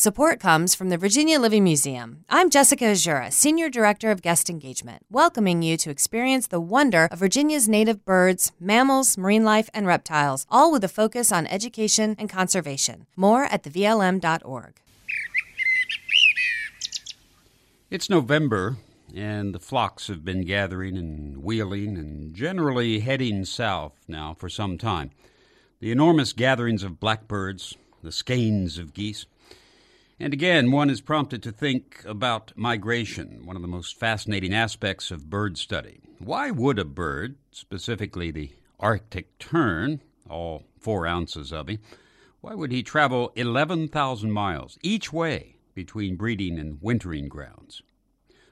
Support comes from the Virginia Living Museum. I'm Jessica Azura, Senior Director of Guest Engagement, welcoming you to experience the wonder of Virginia's native birds, mammals, marine life, and reptiles, all with a focus on education and conservation. More at thevlm.org. It's November, and the flocks have been gathering and wheeling and generally heading south now for some time. The enormous gatherings of blackbirds, the skeins of geese, and again, one is prompted to think about migration, one of the most fascinating aspects of bird study. Why would a bird, specifically the Arctic tern, all four ounces of him, why would he travel 11,000 miles each way between breeding and wintering grounds?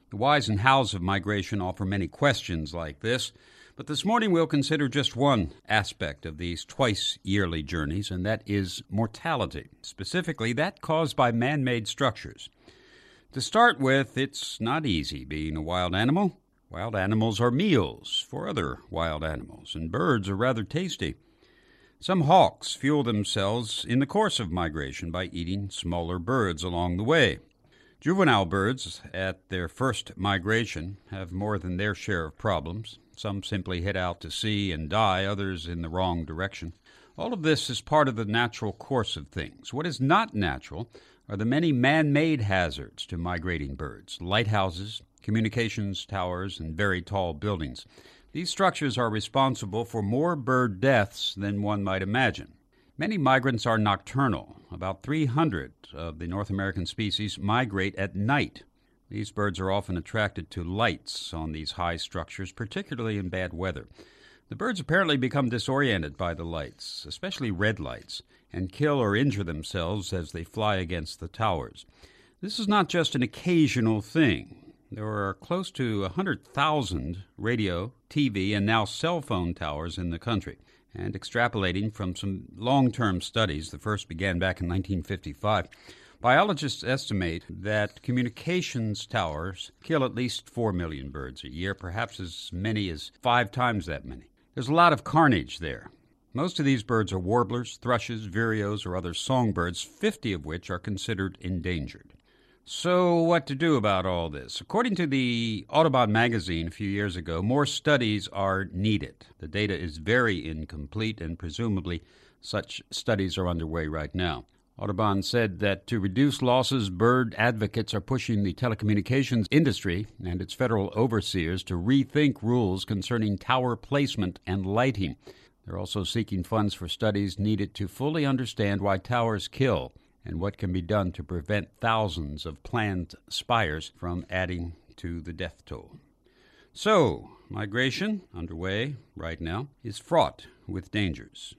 The whys and hows of migration offer many questions like this, but this morning we'll consider just one aspect of these twice yearly journeys, and that is mortality, specifically that caused by man made structures. To start with, it's not easy being a wild animal. Wild animals are meals for other wild animals, and birds are rather tasty. Some hawks fuel themselves in the course of migration by eating smaller birds along the way. Juvenile birds, at their first migration, have more than their share of problems. Some simply head out to sea and die, others in the wrong direction. All of this is part of the natural course of things. What is not natural are the many man made hazards to migrating birds lighthouses, communications towers, and very tall buildings. These structures are responsible for more bird deaths than one might imagine. Many migrants are nocturnal. About 300 of the North American species migrate at night. These birds are often attracted to lights on these high structures, particularly in bad weather. The birds apparently become disoriented by the lights, especially red lights, and kill or injure themselves as they fly against the towers. This is not just an occasional thing. There are close to 100,000 radio, TV, and now cell phone towers in the country. And extrapolating from some long term studies, the first began back in 1955, Biologists estimate that communications towers kill at least 4 million birds a year, perhaps as many as five times that many. There's a lot of carnage there. Most of these birds are warblers, thrushes, vireos, or other songbirds, 50 of which are considered endangered. So, what to do about all this? According to the Audubon magazine a few years ago, more studies are needed. The data is very incomplete, and presumably such studies are underway right now. Audubon said that to reduce losses, bird advocates are pushing the telecommunications industry and its federal overseers to rethink rules concerning tower placement and lighting. They're also seeking funds for studies needed to fully understand why towers kill and what can be done to prevent thousands of planned spires from adding to the death toll. So, migration, underway right now, is fraught with dangers.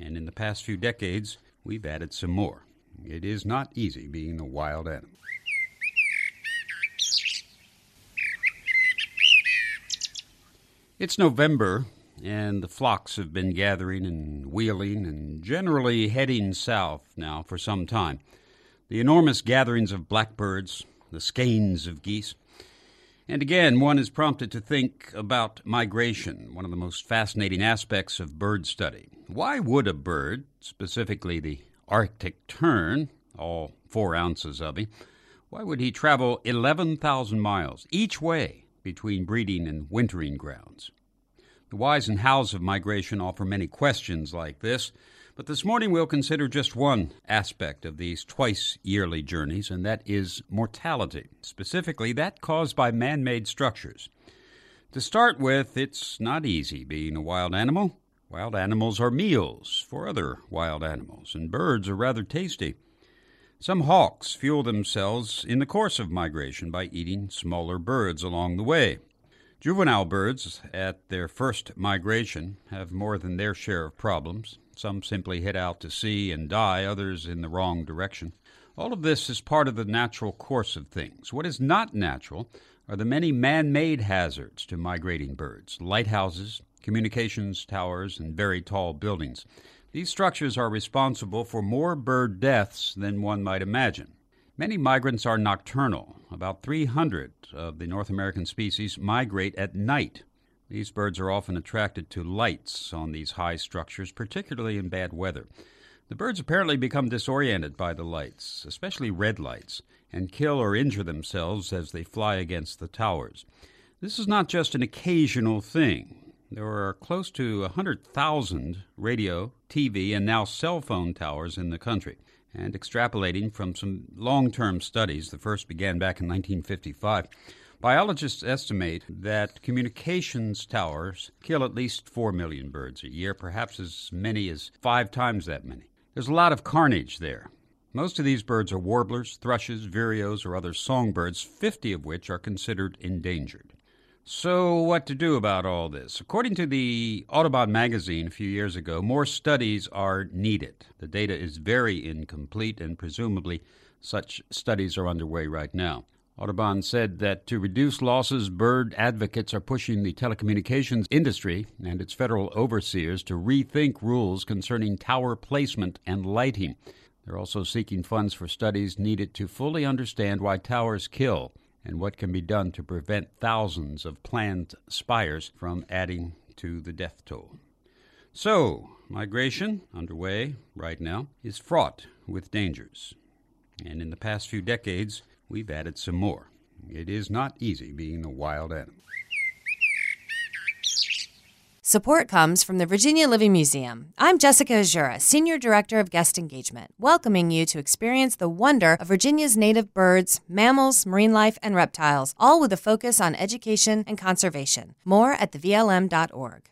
And in the past few decades, we've added some more. It is not easy being a wild animal. It's November, and the flocks have been gathering and wheeling and generally heading south now for some time. The enormous gatherings of blackbirds, the skeins of geese, and again, one is prompted to think about migration, one of the most fascinating aspects of bird study. Why would a bird, specifically the Arctic tern, all four ounces of him, why would he travel 11,000 miles each way between breeding and wintering grounds? The whys and hows of migration offer many questions like this, but this morning we'll consider just one aspect of these twice yearly journeys, and that is mortality, specifically that caused by man made structures. To start with, it's not easy being a wild animal. Wild animals are meals for other wild animals, and birds are rather tasty. Some hawks fuel themselves in the course of migration by eating smaller birds along the way. Juvenile birds, at their first migration, have more than their share of problems. Some simply head out to sea and die, others in the wrong direction. All of this is part of the natural course of things. What is not natural are the many man made hazards to migrating birds lighthouses, communications towers, and very tall buildings. These structures are responsible for more bird deaths than one might imagine. Many migrants are nocturnal. About 300 of the North American species migrate at night. These birds are often attracted to lights on these high structures, particularly in bad weather. The birds apparently become disoriented by the lights, especially red lights, and kill or injure themselves as they fly against the towers. This is not just an occasional thing. There are close to 100,000 radio, TV, and now cell phone towers in the country. And extrapolating from some long term studies, the first began back in 1955, biologists estimate that communications towers kill at least 4 million birds a year, perhaps as many as five times that many. There's a lot of carnage there. Most of these birds are warblers, thrushes, vireos, or other songbirds, 50 of which are considered endangered. So, what to do about all this? According to the Audubon magazine a few years ago, more studies are needed. The data is very incomplete, and presumably such studies are underway right now. Audubon said that to reduce losses, bird advocates are pushing the telecommunications industry and its federal overseers to rethink rules concerning tower placement and lighting. They're also seeking funds for studies needed to fully understand why towers kill and what can be done to prevent thousands of planned spires from adding to the death toll. So, migration, underway right now, is fraught with dangers. And in the past few decades, we've added some more. It is not easy being a wild animal. Support comes from the Virginia Living Museum. I'm Jessica Azura, Senior Director of Guest Engagement, welcoming you to experience the wonder of Virginia's native birds, mammals, marine life, and reptiles, all with a focus on education and conservation. More at thevlm.org.